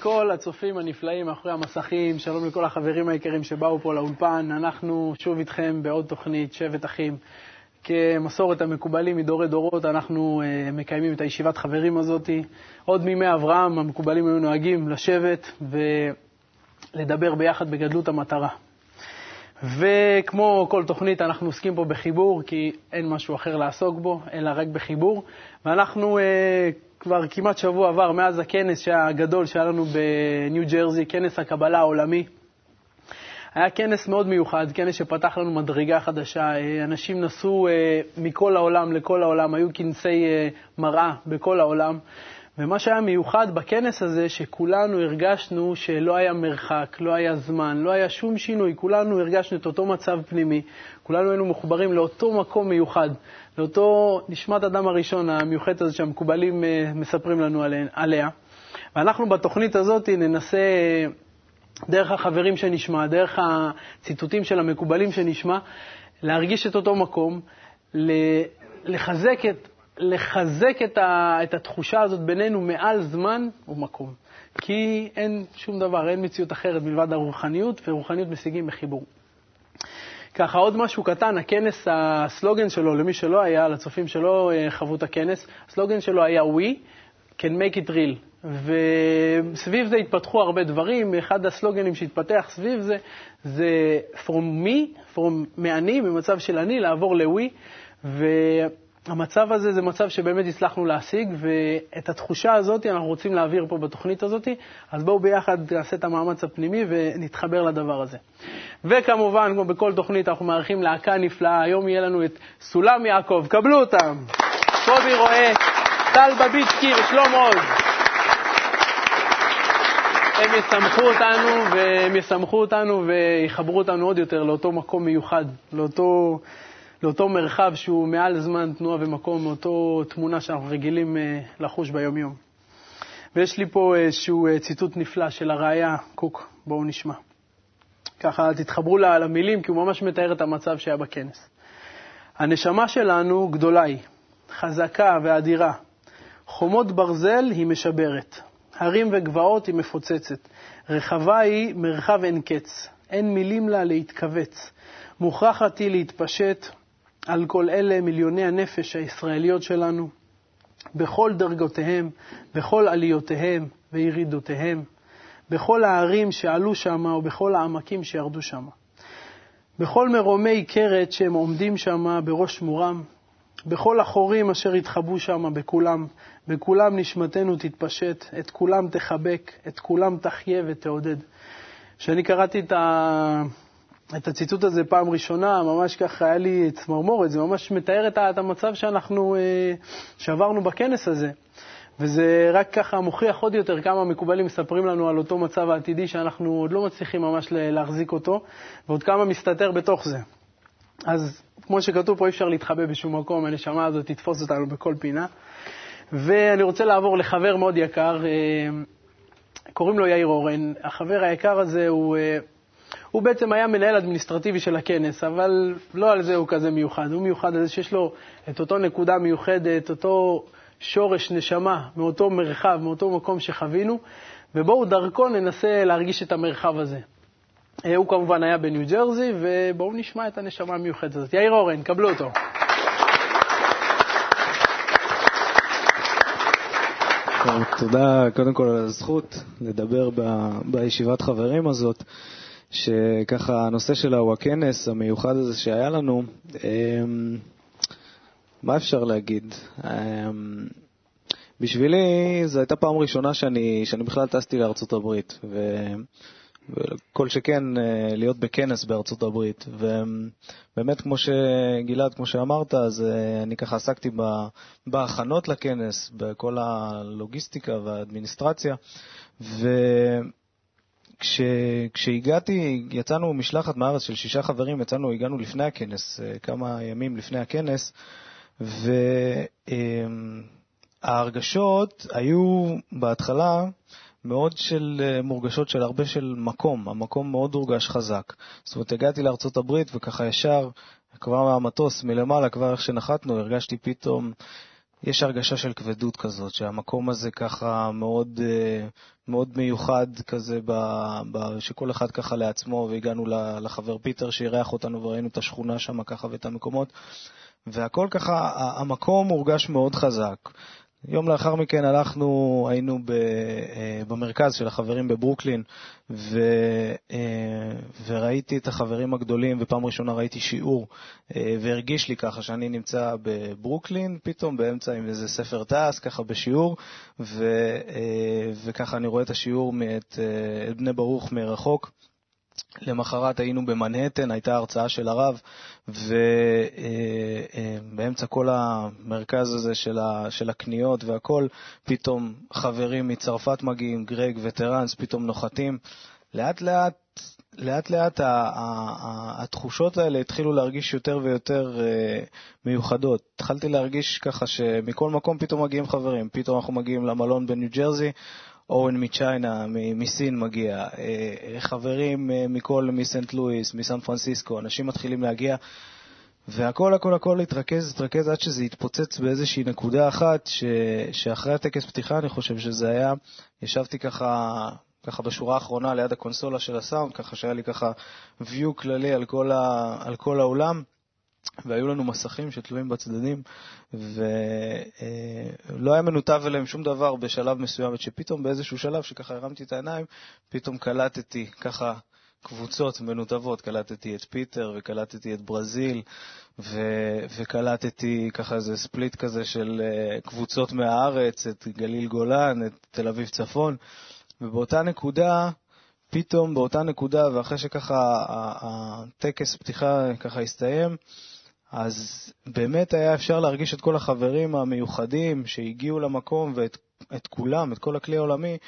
לכל הצופים הנפלאים מאחורי המסכים, שלום לכל החברים היקרים שבאו פה לאולפן. אנחנו שוב איתכם בעוד תוכנית, שבט אחים. כמסורת המקובלים מדורי דורות, אנחנו uh, מקיימים את הישיבת חברים הזאת. עוד מימי אברהם המקובלים היו נוהגים לשבת ולדבר ביחד בגדלות המטרה. וכמו כל תוכנית, אנחנו עוסקים פה בחיבור, כי אין משהו אחר לעסוק בו, אלא רק בחיבור. ואנחנו uh, כבר כמעט שבוע עבר מאז הכנס הגדול שהיה לנו בניו ג'רזי, כנס הקבלה העולמי. היה כנס מאוד מיוחד, כנס שפתח לנו מדרגה חדשה. אה, אנשים נסעו אה, מכל העולם לכל העולם, היו כנסי אה, מראה בכל העולם. ומה שהיה מיוחד בכנס הזה, שכולנו הרגשנו שלא היה מרחק, לא היה זמן, לא היה שום שינוי, כולנו הרגשנו את אותו מצב פנימי, כולנו היינו מחוברים לאותו מקום מיוחד, לאותו נשמת אדם הראשון המיוחדת הזאת שהמקובלים מספרים לנו עליה. ואנחנו בתוכנית הזאת ננסה דרך החברים שנשמע, דרך הציטוטים של המקובלים שנשמע, להרגיש את אותו מקום, לחזק את, לחזק את, ה, את התחושה הזאת בינינו מעל זמן ומקום. כי אין שום דבר, אין מציאות אחרת מלבד הרוחניות, ורוחניות משיגים בחיבור. ככה עוד משהו קטן, הכנס, הסלוגן שלו, למי שלא היה, לצופים שלא אה, חוו את הכנס, הסלוגן שלו היה We can make it real. וסביב זה התפתחו הרבה דברים. אחד הסלוגנים שהתפתח סביב זה, זה From me, from מאני, ממצב של אני, לעבור ל-we. והמצב הזה זה מצב שבאמת הצלחנו להשיג, ואת התחושה הזאת אנחנו רוצים להעביר פה בתוכנית הזאת. אז בואו ביחד נעשה את המאמץ הפנימי ונתחבר לדבר הזה. וכמובן, כמו בכל תוכנית, אנחנו מארחים להקה נפלאה. היום יהיה לנו את סולם יעקב, קבלו אותם. קובי רואה, טל בביצקי ושלום עוז. הם יסמכו אותנו, והם יסמכו אותנו ויחברו אותנו עוד יותר לאותו מקום מיוחד, לאותו, לאותו מרחב שהוא מעל זמן, תנועה ומקום, מאותו תמונה שאנחנו רגילים אה, לחוש ביום-יום. ויש לי פה איזשהו אה, ציטוט נפלא של הראייה קוק, בואו נשמע. ככה תתחברו למילים, כי הוא ממש מתאר את המצב שהיה בכנס. הנשמה שלנו גדולה היא, חזקה ואדירה. חומות ברזל היא משברת. הרים וגבעות היא מפוצצת. רחבה היא מרחב אין קץ, אין מילים לה להתכווץ. מוכרחת היא להתפשט על כל אלה מיליוני הנפש הישראליות שלנו, בכל דרגותיהם, בכל עליותיהם וירידותיהם, בכל הערים שעלו שם ובכל העמקים שירדו שם. בכל מרומי קרת שהם עומדים שם בראש מורם, בכל החורים אשר התחבאו שם, בכולם, בכולם נשמתנו תתפשט, את כולם תחבק, את כולם תחיה ותעודד. כשאני קראתי את, ה... את הציטוט הזה פעם ראשונה, ממש ככה היה לי צמרמורת, זה ממש מתאר את המצב שאנחנו, אה, שעברנו בכנס הזה. וזה רק ככה מוכיח עוד יותר כמה מקובלים מספרים לנו על אותו מצב העתידי שאנחנו עוד לא מצליחים ממש להחזיק אותו, ועוד כמה מסתתר בתוך זה. אז כמו שכתוב פה, אי אפשר להתחבא בשום מקום, הנשמה הזאת תתפוס אותנו בכל פינה. ואני רוצה לעבור לחבר מאוד יקר, אה, קוראים לו יאיר אורן. החבר היקר הזה הוא, אה, הוא בעצם היה מנהל אדמיניסטרטיבי של הכנס, אבל לא על זה הוא כזה מיוחד. הוא מיוחד על זה שיש לו את אותו נקודה מיוחדת, אותו שורש נשמה מאותו מרחב, מאותו מקום שחווינו, ובואו דרכו ננסה להרגיש את המרחב הזה. אה, הוא כמובן היה בניו ג'רזי, ובואו נשמע את הנשמה המיוחדת הזאת. יאיר אורן, קבלו אותו. תודה קודם כל על הזכות לדבר ב, בישיבת חברים הזאת, שככה הנושא שלה הוא הכנס המיוחד הזה שהיה לנו. אמ, מה אפשר להגיד? אמ, בשבילי זו הייתה פעם ראשונה שאני, שאני בכלל טסתי לארצות הברית, ו... וכל שכן אה, להיות בכנס בארצות הברית. ובאמת, כמו שגלעד, כמו שאמרת, אז אה, אני ככה עסקתי בהכנות לכנס, בכל הלוגיסטיקה והאדמיניסטרציה, וכשהגעתי, יצאנו משלחת מהארץ של שישה חברים, יצאנו, הגענו לפני הכנס, אה, כמה ימים לפני הכנס, וההרגשות היו בהתחלה, מאוד של אה, מורגשות של הרבה של מקום, המקום מאוד הורגש חזק. זאת אומרת, הגעתי לארצות הברית וככה ישר, כבר מהמטוס מלמעלה, כבר איך שנחתנו, הרגשתי פתאום יש הרגשה של כבדות כזאת, שהמקום הזה ככה מאוד, אה, מאוד מיוחד כזה, ב, ב, שכל אחד ככה לעצמו, והגענו לחבר פיטר שאירח אותנו וראינו את השכונה שם ככה ואת המקומות, והכל ככה, המקום מורגש מאוד חזק. יום לאחר מכן הלכנו, היינו ב, אה, במרכז של החברים בברוקלין, ו, אה, וראיתי את החברים הגדולים, ופעם ראשונה ראיתי שיעור, אה, והרגיש לי ככה שאני נמצא בברוקלין, פתאום באמצע עם איזה ספר טס, ככה בשיעור, ו, וככה אני רואה את השיעור את בני ברוך מרחוק. למחרת היינו במנהטן, הייתה הרצאה של הרב, ובאמצע כל המרכז הזה של, ה, של הקניות והכל, פתאום חברים מצרפת מגיעים, גרג וטרנס, פתאום נוחתים. לאט לאט, לאט לאט התחושות האלה התחילו להרגיש יותר ויותר uh, מיוחדות. התחלתי להרגיש ככה שמכל מקום פתאום מגיעים חברים. פתאום אנחנו מגיעים למלון בניו ג'רזי, אורן מצ'יינה, מסין מגיע, אה, חברים אה, מכל, מסנט לואיס, מסן פרנסיסקו, אנשים מתחילים להגיע, והכל הכל הכל התרכז, התרכז עד שזה התפוצץ באיזושהי נקודה אחת, ש, שאחרי הטקס פתיחה אני חושב שזה היה, ישבתי ככה, ככה בשורה האחרונה ליד הקונסולה של הסאונד, ככה שהיה לי ככה view כללי על כל, ה, על כל האולם. והיו לנו מסכים שתלויים בצדדים, ולא היה מנותב אליהם שום דבר בשלב מסוים, עד שפתאום באיזשהו שלב, שככה הרמתי את העיניים, פתאום קלטתי ככה קבוצות מנותבות, קלטתי את פיטר וקלטתי את ברזיל, ו- וקלטתי ככה איזה ספליט כזה של אה, קבוצות מהארץ, את גליל גולן, את תל אביב צפון, ובאותה נקודה, פתאום באותה נקודה, ואחרי שככה הטקס פתיחה ככה הסתיים, אז באמת היה אפשר להרגיש את כל החברים המיוחדים שהגיעו למקום ואת את כולם, את כל הכלי העולמי,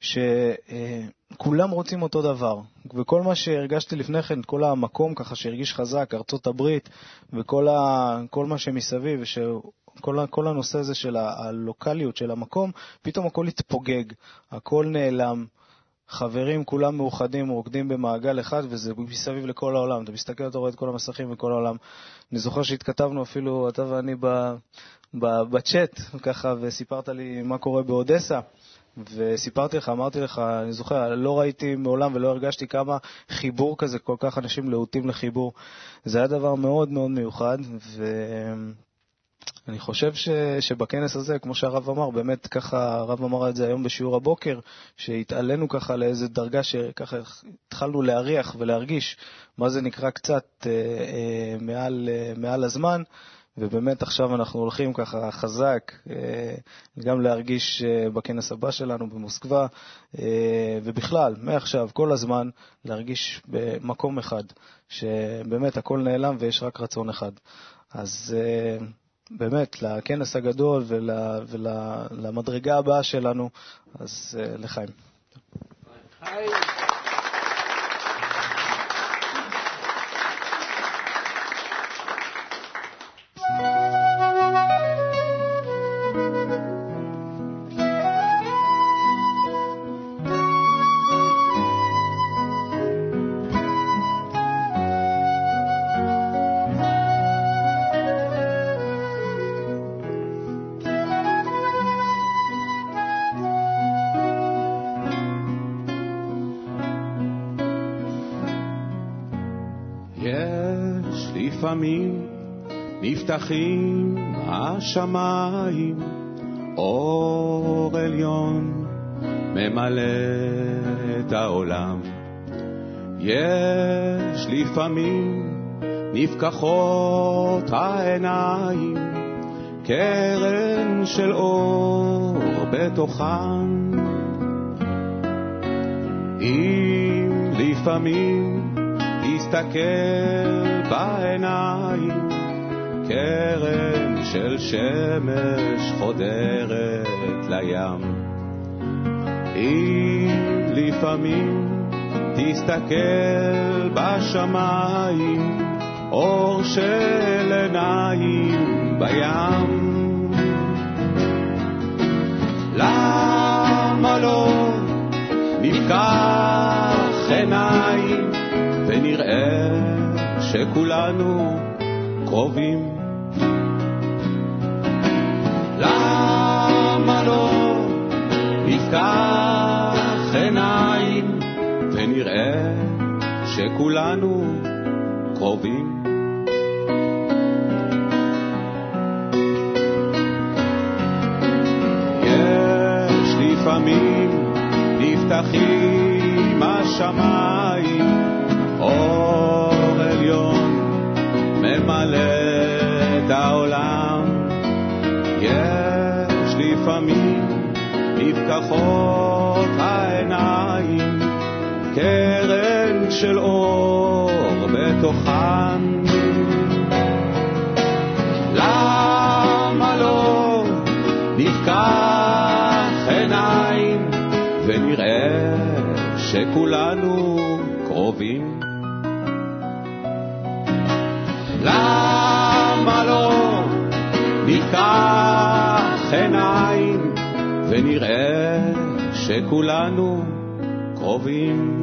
שכולם רוצים אותו דבר. וכל מה שהרגשתי לפני כן, כל המקום ככה שהרגיש חזק, ארצות הברית וכל ה, מה שמסביב, שכל כל הנושא הזה של הלוקאליות של המקום, פתאום הכל התפוגג, הכל נעלם. חברים כולם מאוחדים, רוקדים במעגל אחד, וזה מסביב לכל העולם. אתה מסתכל, אתה רואה את כל המסכים וכל העולם. אני זוכר שהתכתבנו אפילו, אתה ואני, בצ'אט, ככה, וסיפרת לי מה קורה באודסה. וסיפרתי לך, אמרתי לך, אני זוכר, לא ראיתי מעולם ולא הרגשתי כמה חיבור כזה, כל כך אנשים להוטים לחיבור. זה היה דבר מאוד מאוד מיוחד, ו... אני חושב ש, שבכנס הזה, כמו שהרב אמר, באמת ככה, הרב אמר את זה היום בשיעור הבוקר, שהתעלינו ככה לאיזה דרגה שככה התחלנו להריח ולהרגיש מה זה נקרא קצת אה, אה, מעל, אה, מעל הזמן, ובאמת עכשיו אנחנו הולכים ככה חזק אה, גם להרגיש אה, בכנס הבא שלנו במוסקבה, אה, ובכלל, מעכשיו, כל הזמן, להרגיש במקום אחד, שבאמת הכל נעלם ויש רק רצון אחד. אז באמת, לכנס הגדול ול, ולמדרגה הבאה שלנו, אז uh, לחיים. חיים. נפתחים השמיים, אור עליון ממלא את העולם. יש לפעמים נפקחות העיניים, קרן של אור בתוכן. אם לפעמים תסתכל בעיניים, קרן של שמש חודרת לים. אם לפעמים תסתכל בשמיים, אור של עיניים בים. למה לא נפקח עיניים ונראה שכולנו קרובים. שכולנו קרובים. יש לפעמים נפתחים השמיים, אור עליון ממלא את העולם. יש לפעמים נפקחות של אור בתוכן. למה לא נפקח עיניים ונראה שכולנו קרובים? למה לא נפקח עיניים ונראה שכולנו קרובים?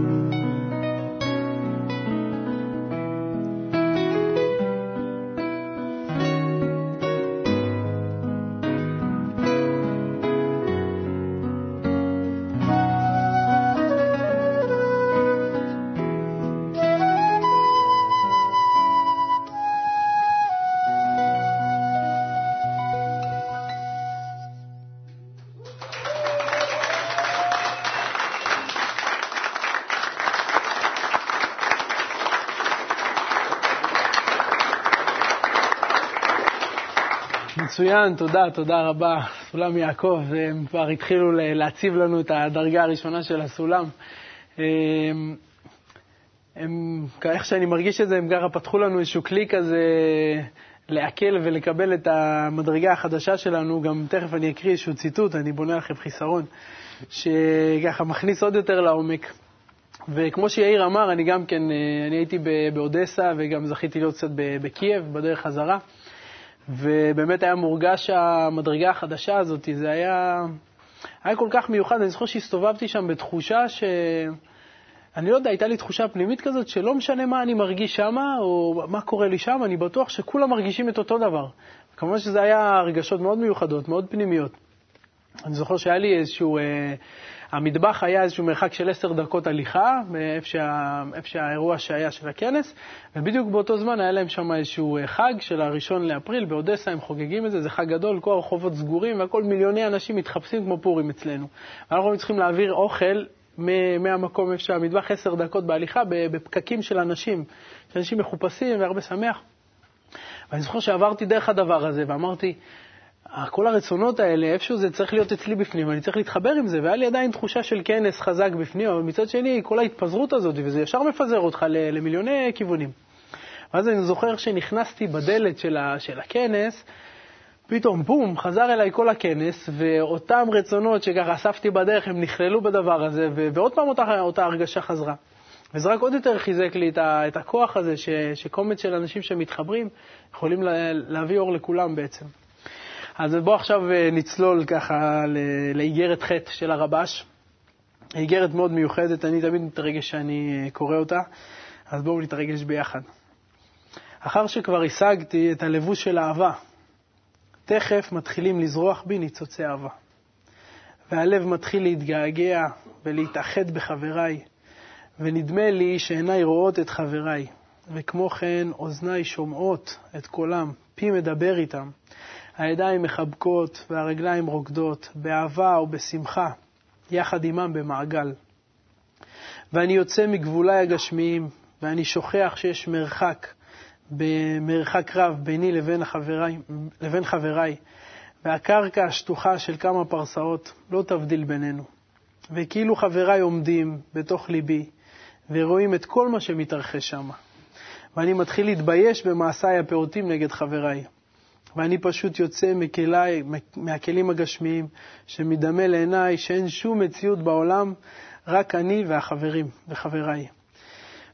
מצוין, תודה, תודה רבה. סולם יעקב, הם כבר התחילו להציב לנו את הדרגה הראשונה של הסולם. הם, הם, איך שאני מרגיש את זה, הם ככה פתחו לנו איזשהו כלי כזה לעכל ולקבל את המדרגה החדשה שלנו. גם תכף אני אקריא איזשהו ציטוט, אני בונה לכם חיסרון, שככה מכניס עוד יותר לעומק. וכמו שיאיר אמר, אני גם כן, אני הייתי באודסה וגם זכיתי להיות קצת בקייב, בדרך חזרה. ובאמת היה מורגש המדרגה החדשה הזאת, זה היה, היה כל כך מיוחד. אני זוכר שהסתובבתי שם בתחושה ש... אני לא יודע, הייתה לי תחושה פנימית כזאת שלא משנה מה אני מרגיש שם או מה קורה לי שם, אני בטוח שכולם מרגישים את אותו דבר. כמובן שזה היה הרגשות מאוד מיוחדות, מאוד פנימיות. אני זוכר שהיה לי איזשהו... אה, המטבח היה איזשהו מרחק של עשר דקות הליכה, מאיפה שה, שהאירוע שהיה של הכנס, ובדיוק באותו זמן היה להם שם איזשהו חג של הראשון לאפריל, באודסה הם חוגגים את זה, זה חג גדול, כל הרחובות סגורים, והכל מיליוני אנשים מתחפשים כמו פורים אצלנו. ואנחנו צריכים להעביר אוכל מהמקום איפה שהמטבח עשר דקות בהליכה, בפקקים של אנשים, שאנשים מחופשים והרבה שמח. ואני זוכר שעברתי דרך הדבר הזה ואמרתי, כל הרצונות האלה, איפשהו זה צריך להיות אצלי בפנים, אני צריך להתחבר עם זה, והיה לי עדיין תחושה של כנס חזק בפנים, אבל מצד שני, כל ההתפזרות הזאת, וזה ישר מפזר אותך למיליוני כיוונים. ואז אני זוכר שנכנסתי בדלת של, ה, של הכנס, פתאום, בום, חזר אליי כל הכנס, ואותם רצונות שככה אספתי בדרך, הם נכללו בדבר הזה, ו- ועוד פעם אותה, אותה הרגשה חזרה. וזה רק עוד יותר חיזק לי את, ה- את הכוח הזה, ש- שקומץ של אנשים שמתחברים יכולים לה- להביא אור לכולם בעצם. אז בואו עכשיו אה, נצלול ככה לאיגרת ח' של הרבש. איגרת מאוד מיוחדת, אני תמיד מתרגש כשאני אה, קורא אותה, אז בואו נתרגש ביחד. אחר שכבר השגתי את הלבוש של אהבה, תכף מתחילים לזרוח בי ניצוצי אהבה. והלב מתחיל להתגעגע ולהתאחד בחבריי, ונדמה לי שעיניי רואות את חבריי, וכמו כן אוזניי שומעות את קולם, פי מדבר איתם. הידיים מחבקות והרגליים רוקדות, באהבה ובשמחה, יחד עמם במעגל. ואני יוצא מגבוליי הגשמיים, ואני שוכח שיש מרחק, במרחק רב ביני לבין, החברי, לבין חבריי, והקרקע השטוחה של כמה פרסאות לא תבדיל בינינו. וכאילו חבריי עומדים בתוך ליבי, ורואים את כל מה שמתרחש שם. ואני מתחיל להתבייש במעשיי הפעוטים נגד חבריי. ואני פשוט יוצא מכלי, מהכלים הגשמיים, שמדמה לעיניי שאין שום מציאות בעולם, רק אני והחברים וחבריי.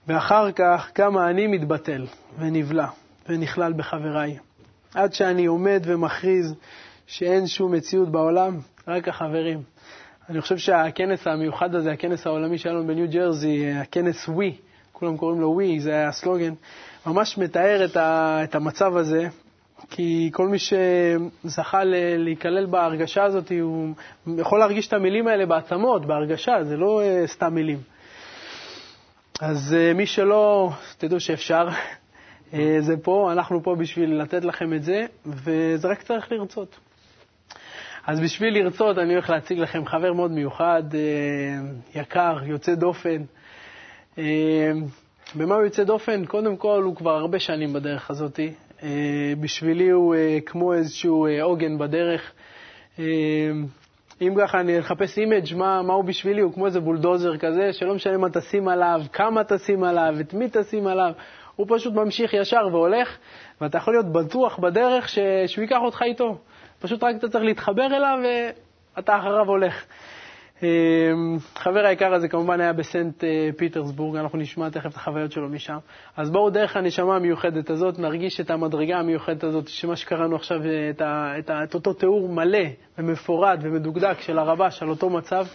ואחר כך גם אני מתבטל ונבלע ונכלל בחבריי, עד שאני עומד ומכריז שאין שום מציאות בעולם, רק החברים. אני חושב שהכנס המיוחד הזה, הכנס העולמי שלנו בניו ג'רזי, הכנס ווי, כולם קוראים לו ווי, זה היה הסלוגן, ממש מתאר את המצב הזה, כי כל מי שזכה להיכלל בהרגשה הזאת, הוא יכול להרגיש את המילים האלה בעצמות, בהרגשה, זה לא אה, סתם מילים. אז אה, מי שלא, תדעו שאפשר. אה, זה פה, אנחנו פה בשביל לתת לכם את זה, וזה רק צריך לרצות. אז בשביל לרצות, אני הולך להציג לכם חבר מאוד מיוחד, יקר, יוצא דופן. במה הוא יוצא דופן? קודם כל, הוא כבר הרבה שנים בדרך הזאת. בשבילי הוא כמו איזשהו עוגן בדרך. אם ככה אני אחפש image מה, מה הוא בשבילי, הוא כמו איזה בולדוזר כזה, שלא משנה מה תשים עליו, כמה תשים עליו, את מי תשים עליו, הוא פשוט ממשיך ישר והולך, ואתה יכול להיות בטוח בדרך ש... שהוא ייקח אותך איתו. פשוט רק אתה צריך להתחבר אליו ואתה אחריו הולך. אמ, חבר היקר הזה כמובן היה בסנט אה, פיטרסבורג, אנחנו נשמע תכף את החוויות שלו משם. אז בואו דרך הנשמה המיוחדת הזאת נרגיש את המדרגה המיוחדת הזאת, שמה שקראנו עכשיו, אה, את, ה, את, ה, את אותו תיאור מלא ומפורט ומדוקדק של הרבש על אותו מצב,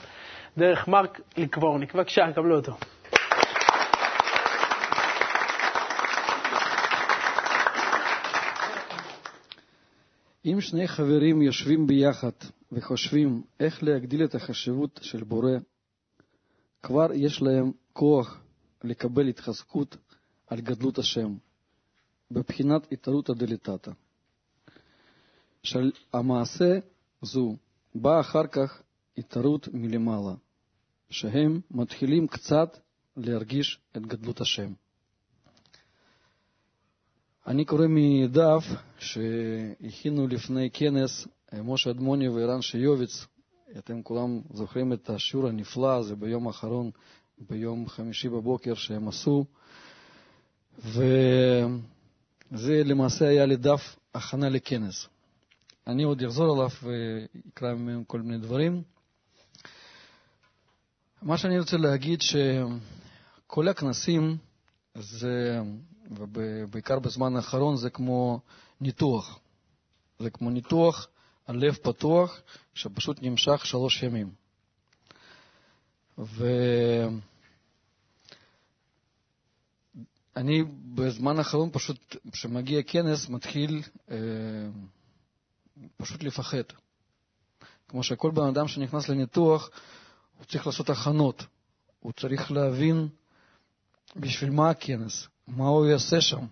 דרך מרק לקבורניק. בבקשה, קבלו אותו. אם שני חברים יושבים ביחד וחושבים איך להגדיל את החשיבות של בורא, כבר יש להם כוח לקבל התחזקות על גדלות השם, בבחינת התערותא דליטתא. של המעשה זו באה אחר כך התערות מלמעלה, שהם מתחילים קצת להרגיש את גדלות השם. אני קורא מדף שהכינו לפני כנס משה אדמוני וערן שיוביץ. אתם כולם זוכרים את השיעור הנפלא הזה ביום האחרון, ביום חמישי בבוקר שהם עשו. וזה למעשה היה לדף הכנה לכנס. אני עוד אחזור עליו ואקרא ממנו כל מיני דברים. מה שאני רוצה להגיד, שכל הכנסים זה ובעיקר בזמן האחרון זה כמו ניתוח. זה כמו ניתוח על לב פתוח שפשוט נמשך שלוש ימים. ואני בזמן האחרון פשוט, כשמגיע כנס, מתחיל אה, פשוט לפחד. כמו שכל בן אדם שנכנס לניתוח, הוא צריך לעשות הכנות. הוא צריך להבין בשביל מה הכנס. מה הוא יעשה שם.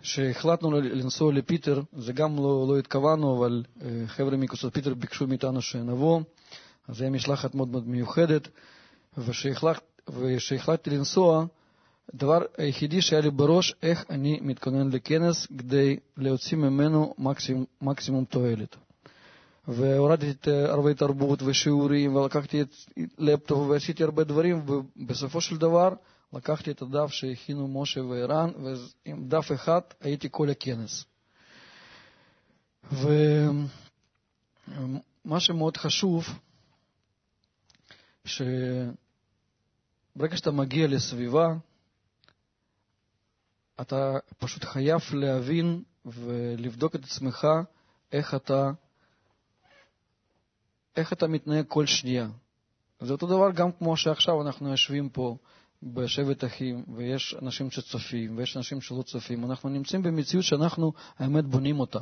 וכשהחלטנו לנסוע לפיטר, זה גם לא, לא התכוונו, אבל אה, חבר'ה מקבוצת פיטר ביקשו מאיתנו שנבוא, אז זו משלחת מאוד מאוד מיוחדת, וכשהחלטתי לנסוע, הדבר היחידי שהיה לי בראש, איך אני מתכונן לכנס כדי להוציא ממנו מקסימום, מקסימום תועלת. והורדתי את ערבי תרבות ושיעורים, ולקחתי את לפטופ ועשיתי הרבה דברים, ובסופו של דבר לקחתי את הדף שהכינו משה וערן, ועם דף אחד הייתי כל הכנס. ומה שמאוד חשוב, שברגע שאתה מגיע לסביבה, אתה פשוט חייב להבין ולבדוק את עצמך איך אתה איך אתה מתנהג כל שנייה. זה אותו דבר גם כמו שעכשיו אנחנו יושבים פה בשבט אחים, ויש אנשים שצופים, ויש אנשים שלא צופים. אנחנו נמצאים במציאות שאנחנו, האמת, בונים אותה.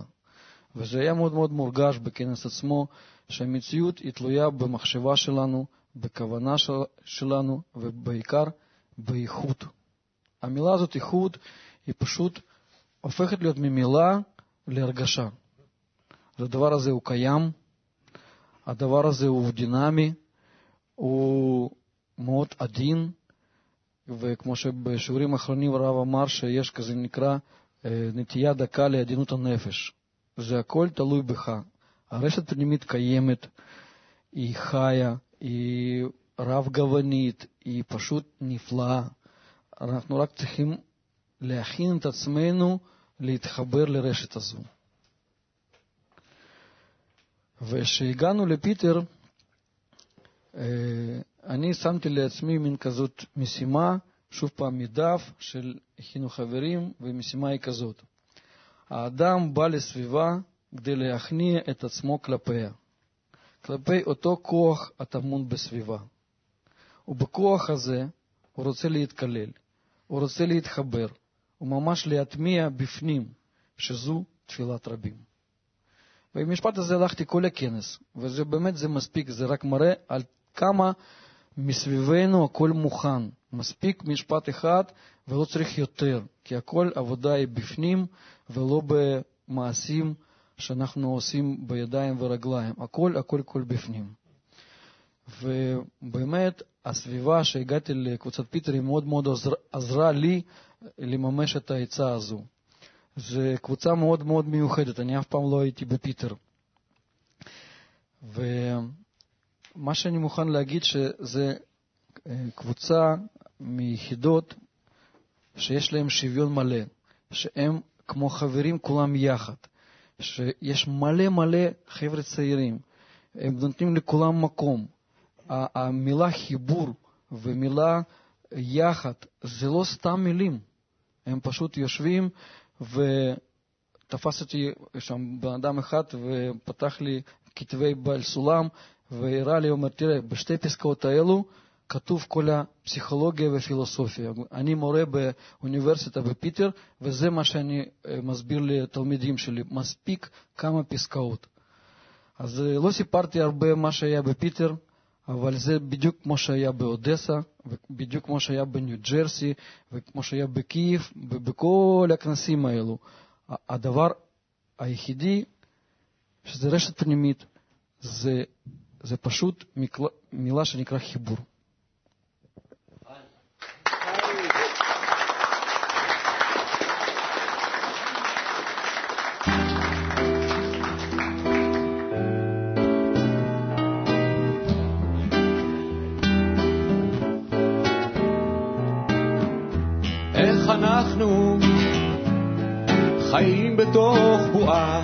וזה היה מאוד מאוד מורגש בכנס עצמו, שהמציאות היא תלויה במחשבה שלנו, בכוונה של, שלנו, ובעיקר באיכות. המילה הזאת, איכות, היא פשוט הופכת להיות ממילה להרגשה. הדבר הזה הוא קיים, הדבר הזה הוא דינמי, הוא מאוד עדין, וכמו שבשיעורים האחרונים הרב אמר שיש כזה נקרא נטייה דקה לעדינות הנפש. זה הכל תלוי בך. הרשת הפנימית קיימת, היא חיה, היא רב-גוונית, היא פשוט נפלאה. אנחנו רק צריכים להכין את עצמנו להתחבר לרשת הזו. וכשהגענו לפיטר, אה, אני שמתי לעצמי מין כזאת משימה, שוב פעם מדף של הכינו חברים, ומשימה היא כזאת. האדם בא לסביבה כדי להכניע את עצמו כלפיה, כלפי אותו כוח הטמון בסביבה. ובכוח הזה הוא רוצה להתקלל, הוא רוצה להתחבר, וממש להטמיע בפנים שזו תפילת רבים. ובמשפט הזה הלכתי כל הכנס, וזה באמת, זה מספיק, זה רק מראה על כמה מסביבנו הכל מוכן. מספיק משפט אחד ולא צריך יותר, כי הכל עבודה היא בפנים ולא במעשים שאנחנו עושים בידיים ורגליים. הכל, הכל, הכל בפנים. ובאמת, הסביבה שהגעתי לקבוצת פיטר היא מאוד מאוד עזרה, עזרה לי לממש את העצה הזו. זו קבוצה מאוד מאוד מיוחדת, אני אף פעם לא הייתי בפיטר. ומה שאני מוכן להגיד שזה קבוצה מיחידות שיש להם שוויון מלא, שהם כמו חברים כולם יחד, שיש מלא מלא חבר'ה צעירים, הם נותנים לכולם מקום. המילה חיבור ומילה יחד זה לא סתם מילים, הם פשוט יושבים ותפס אותי שם בן אדם אחד ופתח לי כתבי בעל סולם והראה לי, אומר, תראה, בשתי פסקאות האלו כתוב כל הפסיכולוגיה והפילוסופיה. אני מורה באוניברסיטה בפיטר, וזה מה שאני מסביר לתלמידים שלי, מספיק כמה פסקאות. אז לא סיפרתי הרבה מה שהיה בפיטר, אבל זה בדיוק כמו שהיה באודסה, ובדיוק כמו שהיה בניו ג'רסי, וכמו שהיה בקייב, ובכל הכנסים האלו. הדבר היחידי, שזה רשת פנימית, זה, זה פשוט מילה שנקרא חיבור. אנחנו חיים בתוך בועה,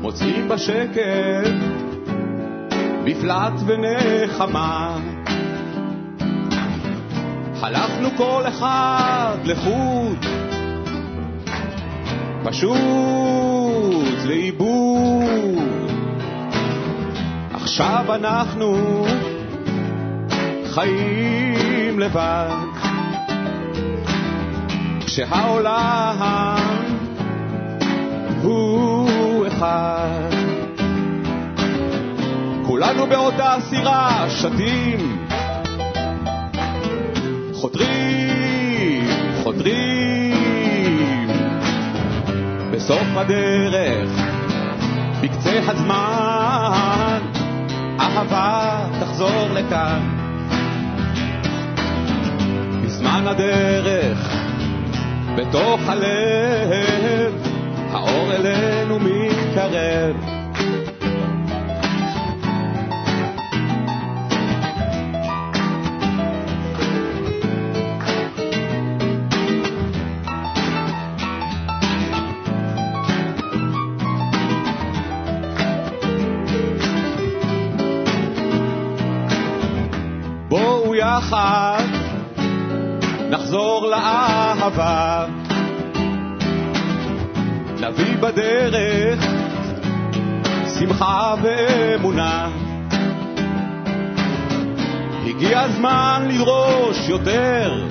מוצאים בשקט מפלט ונחמה. הלכנו כל אחד לחוד, פשוט לאיבוד. עכשיו אנחנו חיים לבד. כשהעולם הוא אחד. כולנו באותה סירה שתים, חותרים, חותרים. בסוף הדרך, בקצה הזמן, אהבה תחזור לכאן. בזמן הדרך, בתוך הלב, האור אלינו מתקרב. יחד נחזור לאהבה, נביא בדרך שמחה ואמונה. הגיע הזמן לדרוש יותר,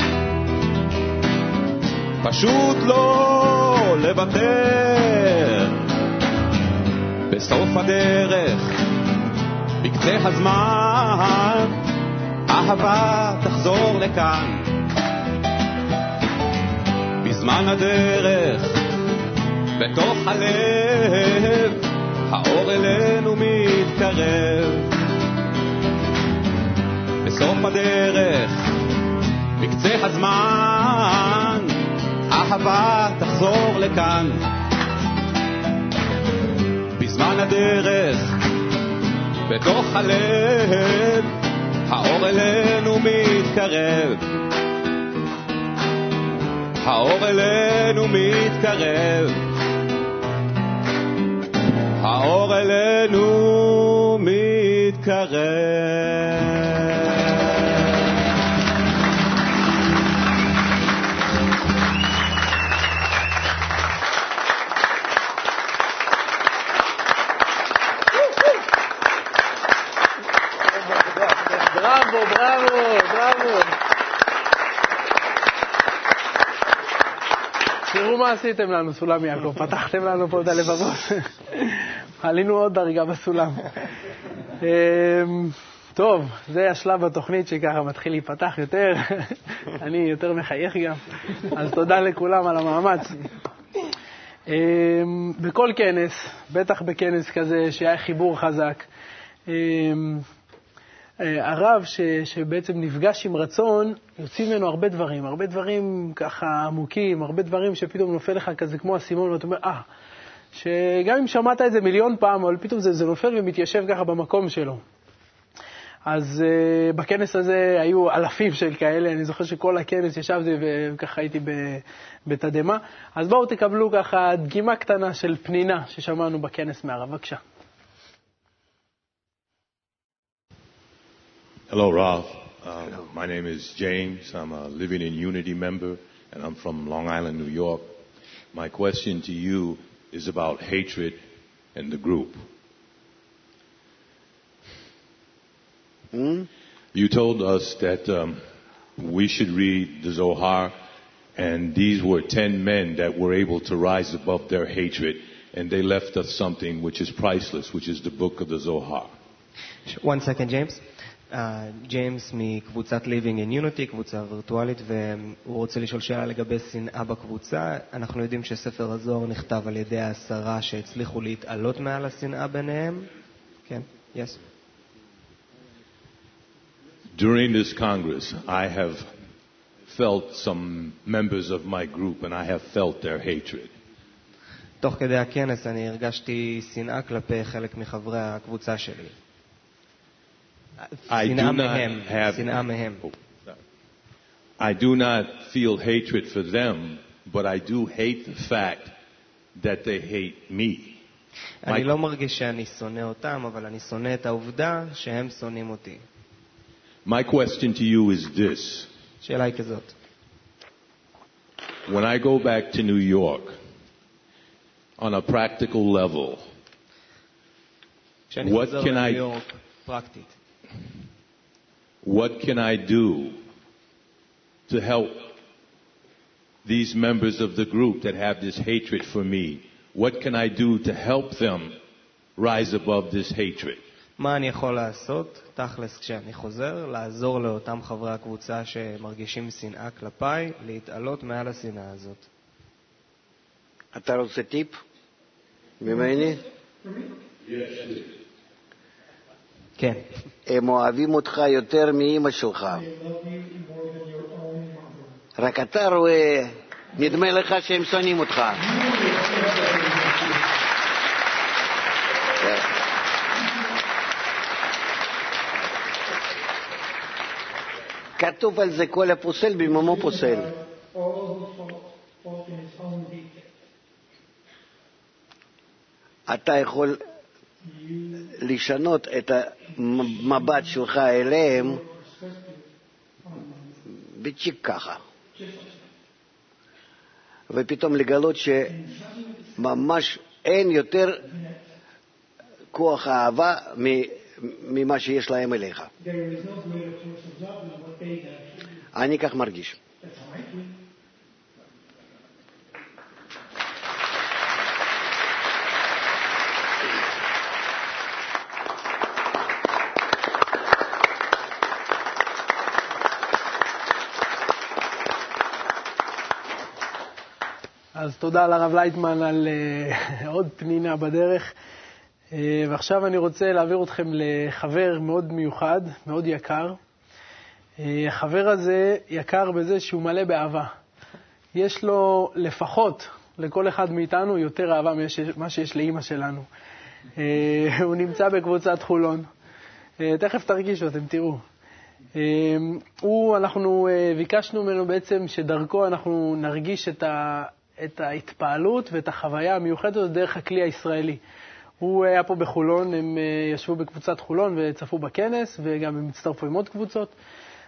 פשוט לא לוותר. בסוף הדרך, בקצה הזמן, אהבה תחזור לכאן. בזמן הדרך, בתוך הלב, האור אלינו מתקרב. בסוף הדרך, בקצה הזמן, אהבה תחזור לכאן. בזמן הדרך, בתוך הלב, האור אלינו מתקרב. האור אלינו מתקרב, האור אלינו מתקרב. מה עשיתם לנו, סולם יעקב. פתחתם לנו פה את הלבבות. עלינו עוד דרגה בסולם. אמ, טוב, זה השלב בתוכנית שככה מתחיל להיפתח יותר. אני יותר מחייך גם. אז תודה לכולם על המאמץ. אמ, בכל כנס, בטח בכנס כזה שהיה חיבור חזק, אמ, הרב ש, שבעצם נפגש עם רצון, יוצאים ממנו הרבה דברים, הרבה דברים ככה עמוקים, הרבה דברים שפתאום נופל לך כזה כמו אסימון, ואתה אומר, אה, שגם אם שמעת את זה מיליון פעם, אבל פתאום זה, זה נופל ומתיישב ככה במקום שלו. אז uh, בכנס הזה היו אלפים של כאלה, אני זוכר שכל הכנס ישבתי וככה הייתי בתדהמה. אז בואו תקבלו ככה דגימה קטנה של פנינה ששמענו בכנס מהרב. בבקשה. Hello, Ralph. Uh, my name is James. I'm a Living in Unity member, and I'm from Long Island, New York. My question to you is about hatred and the group. Hmm? You told us that um, we should read the Zohar, and these were ten men that were able to rise above their hatred, and they left us something which is priceless, which is the book of the Zohar. One second, James. ג'יימס מקבוצת Living in Unity, קבוצה וירטואלית, והוא רוצה לשאול שאלה לגבי שנאה בקבוצה. אנחנו יודעים שספר הזוהר נכתב על ידי העשרה שהצליחו להתעלות מעל השנאה ביניהם. כן, yes. During this Congress, I have felt some members of my group, and I have felt their hatred. תוך כדי הכנס אני הרגשתי שנאה כלפי חלק מחברי הקבוצה שלי. I do שנאה not מהם, have. שנאה מהם. Oh, sorry. I do not feel hatred for them, but I do hate the fact that they hate me. אני My- לא מרגיש שאני שונא אותם, אבל אני שונא את העובדה שהם שונאים אותי. My question to you is this. השאלה היא כזאת, When I go back to New York, on a practical level, כשאני What חוזר can לניו I- יורק, פרקטית, what can I do to help these members of the group that have this hatred for me? What can I do to help them rise above this hatred? מה אני יכול לעשות, תכלס, כשאני חוזר, לעזור לאותם חברי הקבוצה שמרגישים שנאה כלפיי, להתעלות מעל השנאה הזאת. אתה רוצה טיפ ממני? כן. הם אוהבים אותך יותר מאימא שלך. רק אתה רואה, נדמה לך שהם שונאים אותך. כתוב על זה כל הפוסל במומו פוסל. אתה יכול לשנות את המבט שלך אליהם בצ'יק ככה. ופתאום לגלות שממש אין יותר כוח אהבה ממה שיש להם אליך. אני כך מרגיש. אז תודה לרב לייטמן על uh, עוד פנינה בדרך. Uh, ועכשיו אני רוצה להעביר אתכם לחבר מאוד מיוחד, מאוד יקר. Uh, החבר הזה יקר בזה שהוא מלא באהבה. יש לו לפחות, לכל אחד מאיתנו, יותר אהבה ממה שיש לאימא שלנו. Uh, הוא נמצא בקבוצת חולון. Uh, תכף תרגישו, אתם תראו. הוא, אנחנו ביקשנו ממנו בעצם שדרכו אנחנו נרגיש את ה... את ההתפעלות ואת החוויה המיוחדת דרך הכלי הישראלי. הוא היה פה בחולון, הם אה, ישבו בקבוצת חולון וצפו בכנס, וגם הם הצטרפו עם עוד קבוצות.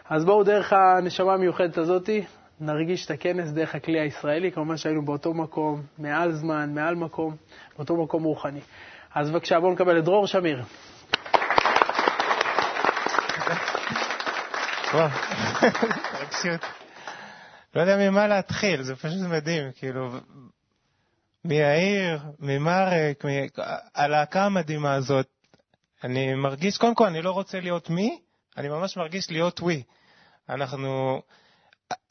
אז בואו דרך הנשמה המיוחדת הזאת, נרגיש את הכנס דרך הכלי הישראלי, כמובן שהיינו באותו מקום, מעל זמן, מעל מקום, באותו מקום רוחני. אז בבקשה, בואו נקבל את דרור שמיר. וואו, רגשיות. לא יודע ממה להתחיל, זה פשוט מדהים, כאילו, מיאיר, ממרק, מ... הלהקה המדהימה הזאת. אני מרגיש, קודם כל, אני לא רוצה להיות מי, אני ממש מרגיש להיות ווי. אנחנו,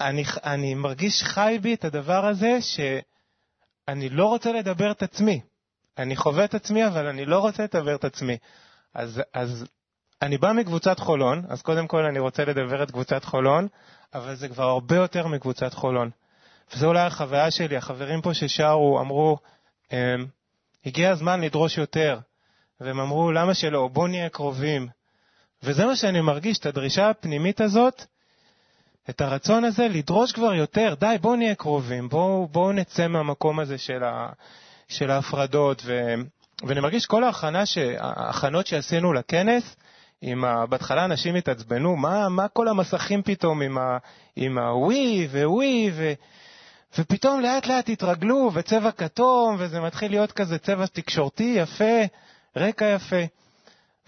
אני, אני מרגיש חי בי את הדבר הזה שאני לא רוצה לדבר את עצמי. אני חווה את עצמי, אבל אני לא רוצה לדבר את עצמי. אז, אז אני בא מקבוצת חולון, אז קודם כל אני רוצה לדבר את קבוצת חולון, אבל זה כבר הרבה יותר מקבוצת חולון. וזו אולי החוויה שלי, החברים פה ששרו אמרו, אמ, הגיע הזמן לדרוש יותר. והם אמרו, למה שלא? בוא נהיה קרובים. וזה מה שאני מרגיש, את הדרישה הפנימית הזאת, את הרצון הזה לדרוש כבר יותר. די, בואו נהיה קרובים, בואו בוא נצא מהמקום הזה של, ה, של ההפרדות. ו, ואני מרגיש כל ההכנה ההכנות שעשינו לכנס, עם ה... בהתחלה אנשים התעצבנו, מה, מה כל המסכים פתאום עם, ה, עם הווי וווי, ו, ופתאום לאט לאט התרגלו, וצבע כתום, וזה מתחיל להיות כזה צבע תקשורתי יפה, רקע יפה.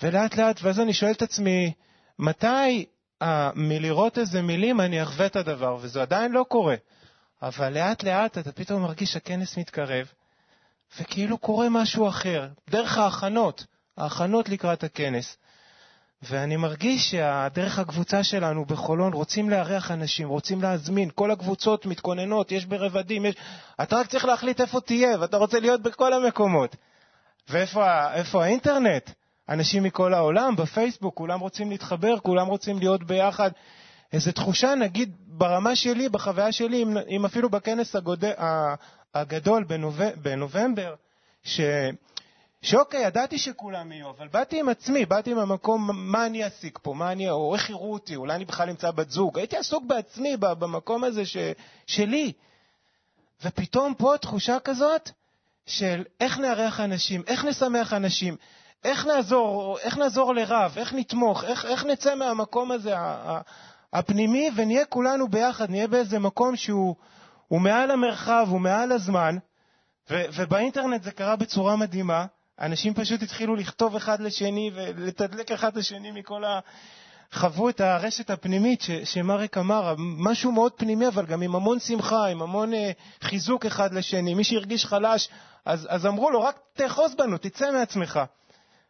ולאט לאט, ואז אני שואל את עצמי, מתי אה, מלראות איזה מילים אני אחווה את הדבר, וזה עדיין לא קורה. אבל לאט לאט אתה פתאום מרגיש שהכנס מתקרב, וכאילו קורה משהו אחר, דרך ההכנות, ההכנות לקראת הכנס. ואני מרגיש שדרך הקבוצה שלנו בחולון רוצים לארח אנשים, רוצים להזמין, כל הקבוצות מתכוננות, יש ברבדים, יש... אתה רק צריך להחליט איפה תהיה, ואתה רוצה להיות בכל המקומות. ואיפה האינטרנט? אנשים מכל העולם, בפייסבוק, כולם רוצים להתחבר, כולם רוצים להיות ביחד. איזו תחושה, נגיד, ברמה שלי, בחוויה שלי, אם, אם אפילו בכנס הגוד... הגדול בנוב... בנובמבר, ש... שאוקיי, ידעתי שכולם יהיו, אבל באתי עם עצמי, באתי עם המקום, מה אני אשיג פה, מה אני, או איך יראו אותי, אולי אני בכלל נמצא בת זוג. הייתי עסוק בעצמי, במקום הזה ש... שלי. ופתאום פה תחושה כזאת של איך נארח אנשים, איך נשמח אנשים, איך נעזור, איך נעזור לרב, איך נתמוך, איך, איך נצא מהמקום הזה הפנימי ונהיה כולנו ביחד, נהיה באיזה מקום שהוא מעל המרחב, הוא מעל הזמן, ו, ובאינטרנט זה קרה בצורה מדהימה. אנשים פשוט התחילו לכתוב אחד לשני ולתדלק אחד לשני מכל ה... חוו את הרשת הפנימית ש, שמרק אמר, משהו מאוד פנימי, אבל גם עם המון שמחה, עם המון uh, חיזוק אחד לשני. מי שהרגיש חלש, אז, אז אמרו לו, רק תאחוז בנו, תצא מעצמך.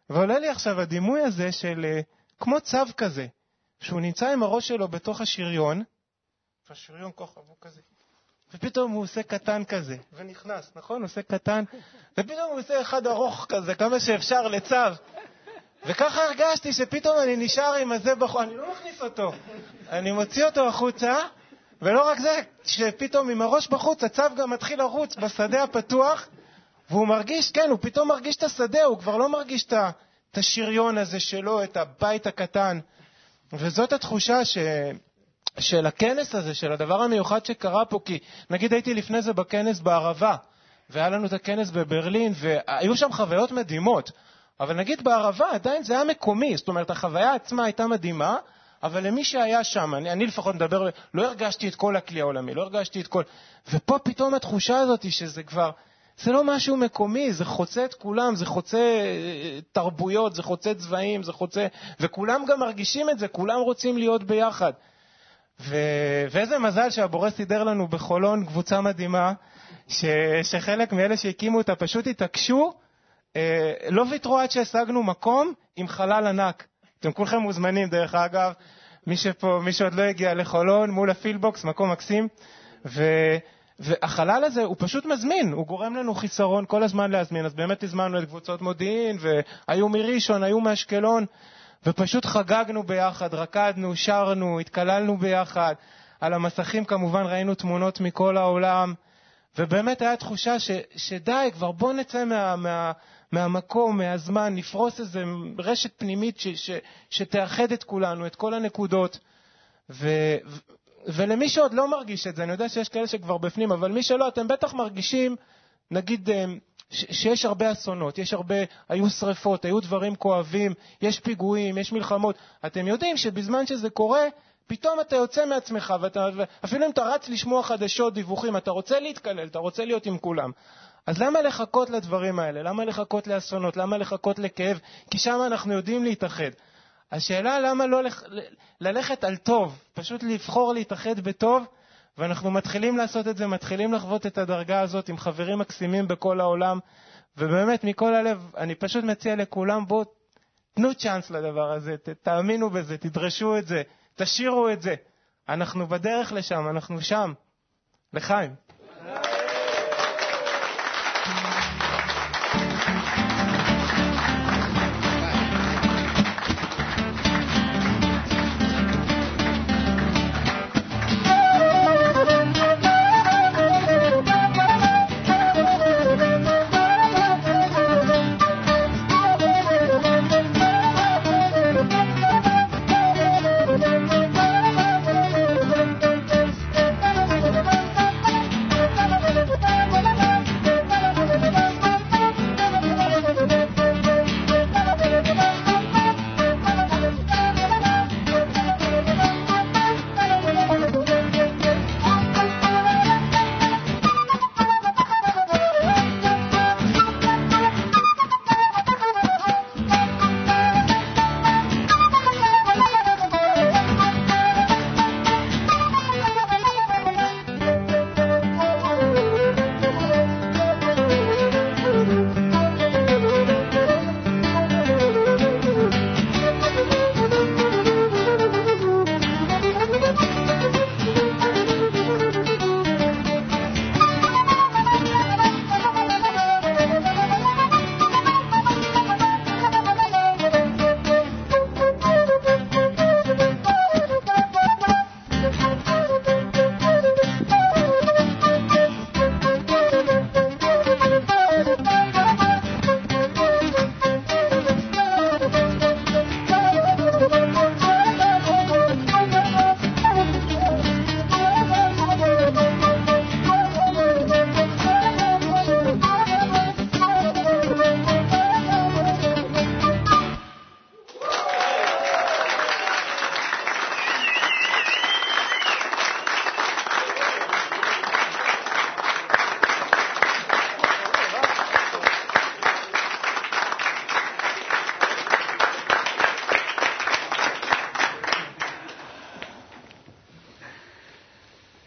ועולה לי עכשיו הדימוי הזה של uh, כמו צו כזה, שהוא נמצא עם הראש שלו בתוך השריון, השריון ככה, הוא כזה, ופתאום הוא עושה קטן כזה, ונכנס, נכון? עושה קטן, ופתאום הוא עושה אחד ארוך כזה, כמה שאפשר לצו. וככה הרגשתי שפתאום אני נשאר עם הזה בחור, אני לא מכניס אותו, אני מוציא אותו החוצה, ולא רק זה, שפתאום עם הראש בחוץ, הצו גם מתחיל לרוץ בשדה הפתוח, והוא מרגיש, כן, הוא פתאום מרגיש את השדה, הוא כבר לא מרגיש את השריון הזה שלו, את הבית הקטן. וזאת התחושה ש... של הכנס הזה, של הדבר המיוחד שקרה פה, כי נגיד הייתי לפני זה בכנס בערבה, והיה לנו את הכנס בברלין, והיו שם חוויות מדהימות, אבל נגיד בערבה עדיין זה היה מקומי, זאת אומרת, החוויה עצמה הייתה מדהימה, אבל למי שהיה שם, אני, אני לפחות מדבר, לא הרגשתי את כל הכלי העולמי, לא הרגשתי את כל... ופה פתאום התחושה הזאת שזה כבר, זה לא משהו מקומי, זה חוצה את כולם, זה חוצה אה, תרבויות, זה חוצה צבעים, זה חוצה... וכולם גם מרגישים את זה, כולם רוצים להיות ביחד. ו... ואיזה מזל שהבורא סידר לנו בחולון קבוצה מדהימה, ש... שחלק מאלה שהקימו אותה פשוט התעקשו, אה, לא ויתרו עד שהשגנו מקום עם חלל ענק. אתם כולכם מוזמנים, דרך אגב, מי שפה, מי שעוד לא הגיע לחולון, מול הפילבוקס, מקום מקסים. ו... והחלל הזה הוא פשוט מזמין, הוא גורם לנו חיסרון כל הזמן להזמין. אז באמת הזמנו את קבוצות מודיעין, והיו מראשון, היו מאשקלון, ופשוט חגגנו ביחד, רקדנו, שרנו, התקללנו ביחד. על המסכים כמובן ראינו תמונות מכל העולם, ובאמת הייתה תחושה ש, שדי, כבר בוא נצא מה, מה, מהמקום, מהזמן, נפרוס איזו רשת פנימית ש, ש, שתאחד את כולנו, את כל הנקודות. ו, ו, ולמי שעוד לא מרגיש את זה, אני יודע שיש כאלה שכבר בפנים, אבל מי שלא, אתם בטח מרגישים, נגיד, שיש הרבה אסונות, יש הרבה, היו שריפות, היו דברים כואבים, יש פיגועים, יש מלחמות. אתם יודעים שבזמן שזה קורה, פתאום אתה יוצא מעצמך, ואתה, אפילו אם אתה רץ לשמוע חדשות, דיווחים, אתה רוצה להתקלל, אתה רוצה להיות עם כולם. אז למה לחכות לדברים האלה? למה לחכות לאסונות? למה לחכות לכאב? כי שם אנחנו יודעים להתאחד. השאלה למה לא לח... ללכת על טוב, פשוט לבחור להתאחד בטוב ואנחנו מתחילים לעשות את זה, מתחילים לחוות את הדרגה הזאת עם חברים מקסימים בכל העולם, ובאמת, מכל הלב, אני פשוט מציע לכולם, בואו, תנו צ'אנס לדבר הזה, ת, תאמינו בזה, תדרשו את זה, תשאירו את זה. אנחנו בדרך לשם, אנחנו שם. לחיים.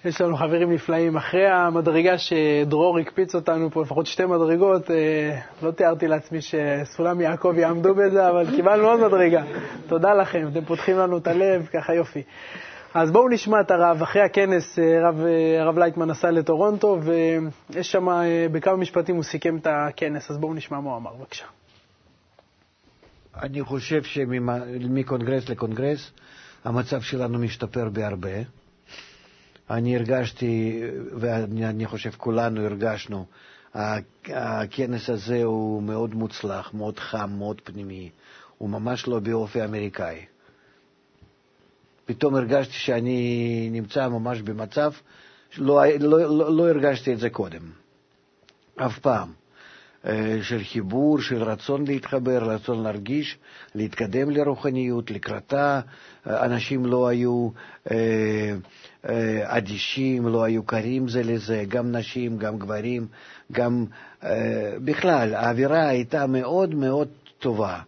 יש לנו חברים נפלאים. אחרי המדרגה שדרור הקפיץ אותנו פה, לפחות שתי מדרגות, אה, לא תיארתי לעצמי שסולם יעקב יעמדו בזה, אבל קיבלנו עוד מדרגה. תודה לכם, אתם פותחים לנו את הלב, ככה יופי. אז בואו נשמע את הרב. אחרי הכנס אה, הרב, אה, הרב לייטמן נסע לטורונטו, ויש שם, בכמה משפטים הוא סיכם את הכנס, אז בואו נשמע מה הוא אמר, בבקשה. אני חושב שמקונגרס לקונגרס המצב שלנו משתפר בהרבה. אני הרגשתי, ואני חושב כולנו הרגשנו, הכנס הזה הוא מאוד מוצלח, מאוד חם, מאוד פנימי, הוא ממש לא באופי אמריקאי. פתאום הרגשתי שאני נמצא ממש במצב, לא, לא, לא, לא הרגשתי את זה קודם, אף פעם. אה, של חיבור, של רצון להתחבר, רצון להרגיש, להתקדם לרוחניות, לקראתה. אה, אנשים לא היו אה, אדישים, לא היו קרים זה לזה, גם נשים, גם גברים, גם בכלל, האווירה הייתה מאוד מאוד טובה.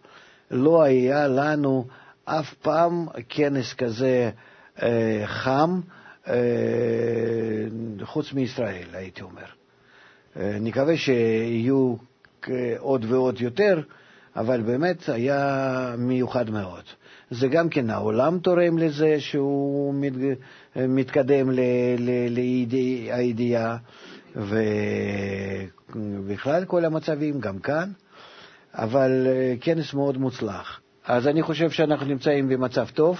לא היה לנו אף פעם כנס כזה חם, חוץ מישראל, הייתי אומר. נקווה שיהיו עוד ועוד יותר, אבל באמת היה מיוחד מאוד. זה גם כן, העולם תורם לזה שהוא מת, מתקדם לידיעה, ובכלל כל המצבים, גם כאן, אבל אה, כנס מאוד מוצלח. אז אני חושב שאנחנו נמצאים במצב טוב,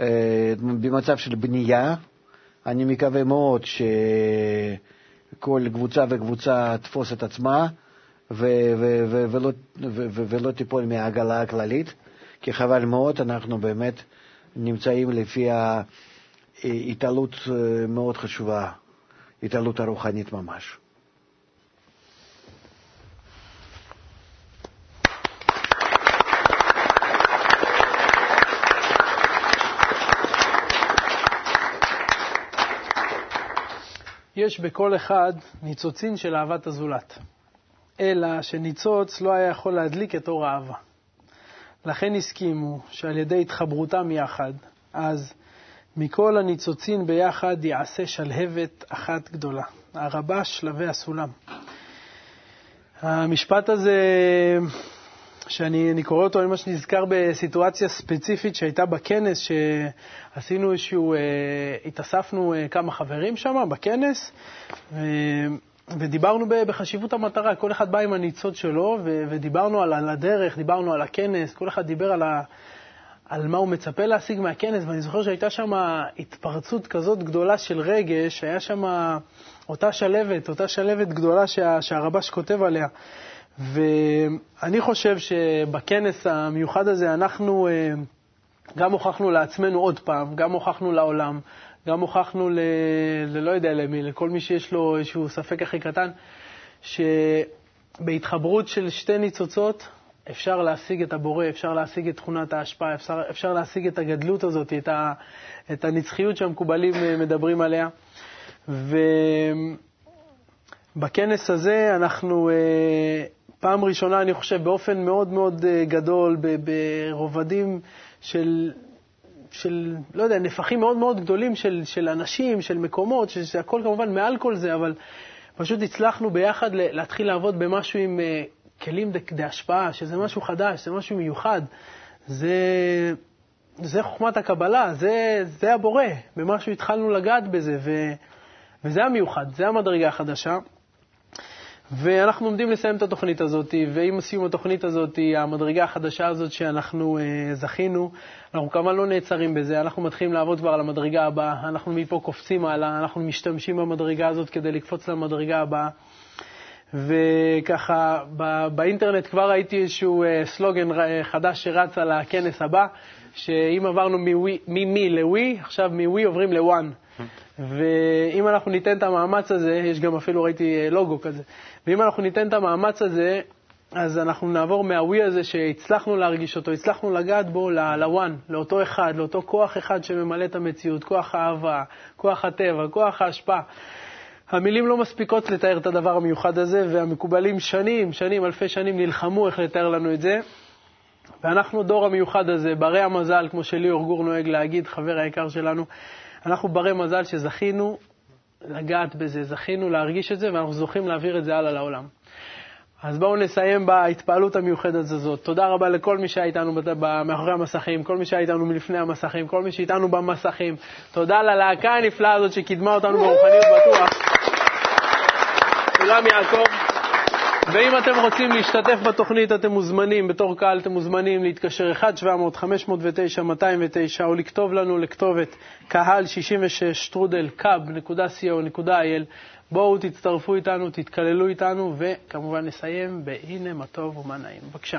אה, במצב של בנייה. אני מקווה מאוד ש... כל קבוצה וקבוצה תפוס את עצמה ו- ו- ו- ולא, ולא תיפול מהעגלה הכללית, כי חבל מאוד, אנחנו באמת נמצאים לפי ההתעלות אה, מאוד חשובה, התעלות הרוחנית ממש. יש בכל אחד ניצוצין של אהבת הזולת, אלא שניצוץ לא היה יכול להדליק את אור האהבה. לכן הסכימו שעל ידי התחברותם יחד, אז מכל הניצוצין ביחד יעשה שלהבת אחת גדולה. הרבה שלבי הסולם. המשפט הזה, שאני קורא אותו, אני ממש נזכר בסיטואציה ספציפית שהייתה בכנס, שעשינו איזשהו, אה, התאספנו אה, כמה חברים שם בכנס, ודיברנו בחשיבות המטרה, כל אחד בא עם הניצוץ שלו, ודיברנו על הדרך, דיברנו על הכנס, כל אחד דיבר על, ה, על מה הוא מצפה להשיג מהכנס, ואני זוכר שהייתה שם התפרצות כזאת גדולה של רגש, היה שם אותה שלבת, אותה שלבת גדולה שה, שהרבש כותב עליה. ואני חושב שבכנס המיוחד הזה אנחנו אה, גם הוכחנו לעצמנו עוד פעם, גם הוכחנו לעולם, גם הוכחנו ל... ללא יודע למי, לכל מי שיש לו איזשהו ספק הכי קטן, שבהתחברות של שתי ניצוצות אפשר להשיג את הבורא, אפשר להשיג את תכונת ההשפעה, אפשר, אפשר להשיג את הגדלות הזאת, את, ה, את הנצחיות שהמקובלים אה, מדברים עליה. ובכנס הזה אנחנו אה, פעם ראשונה, אני חושב, באופן מאוד מאוד אה, גדול, ברובדים של של, לא יודע, נפחים מאוד מאוד גדולים של, של אנשים, של מקומות, שזה כמובן מעל כל זה, אבל פשוט הצלחנו ביחד להתחיל לעבוד במשהו עם uh, כלים כדי השפעה, שזה משהו חדש, זה משהו מיוחד. זה, זה חוכמת הקבלה, זה, זה הבורא, במשהו התחלנו לגעת בזה, ו, וזה המיוחד, זה המדרגה החדשה. ואנחנו עומדים לסיים את התוכנית הזאת, ועם סיום התוכנית הזאת, המדרגה החדשה הזאת שאנחנו uh, זכינו, אנחנו כמובן לא נעצרים בזה, אנחנו מתחילים לעבוד כבר על המדרגה הבאה, אנחנו מפה קופצים הלאה, אנחנו משתמשים במדרגה הזאת כדי לקפוץ למדרגה הבאה. וככה, באינטרנט כבר ראיתי איזשהו uh, סלוגן חדש שרץ על הכנס הבא, שאם עברנו ממי לווי, עכשיו מווי עוברים לוואן. ואם אנחנו ניתן את המאמץ הזה, יש גם אפילו, ראיתי אה, לוגו כזה, ואם אנחנו ניתן את המאמץ הזה, אז אנחנו נעבור מהווי הזה שהצלחנו להרגיש אותו, הצלחנו לגעת בו לוואן, לאותו אחד, לאותו כוח אחד שממלא את המציאות, כוח האהבה, כוח הטבע, כוח ההשפעה. המילים לא מספיקות לתאר את הדבר המיוחד הזה, והמקובלים שנים, שנים, אלפי שנים נלחמו איך לתאר לנו את זה. ואנחנו דור המיוחד הזה, ברי המזל, כמו שליאור גור נוהג להגיד, חבר היקר שלנו, אנחנו ברי מזל שזכינו לגעת בזה, זכינו להרגיש את זה, ואנחנו זוכים להעביר את זה הלאה לעולם. אז בואו נסיים בהתפעלות המיוחדת הזאת. תודה רבה לכל מי שהיה איתנו מאחורי המסכים, כל מי שהיה איתנו מלפני המסכים, כל מי שאיתנו במסכים. תודה ללהקה הנפלאה הזאת שקידמה אותנו ברוחניות בטוח. כולם יעקב. ואם אתם רוצים להשתתף בתוכנית, אתם מוזמנים, בתור קהל אתם מוזמנים להתקשר 1-700-509-209 או לכתוב לנו לכתובת קהל 66 טרודל קאב.co.il. בואו תצטרפו איתנו, תתקללו איתנו, וכמובן נסיים ב"הנה מה טוב ומה נעים". בבקשה.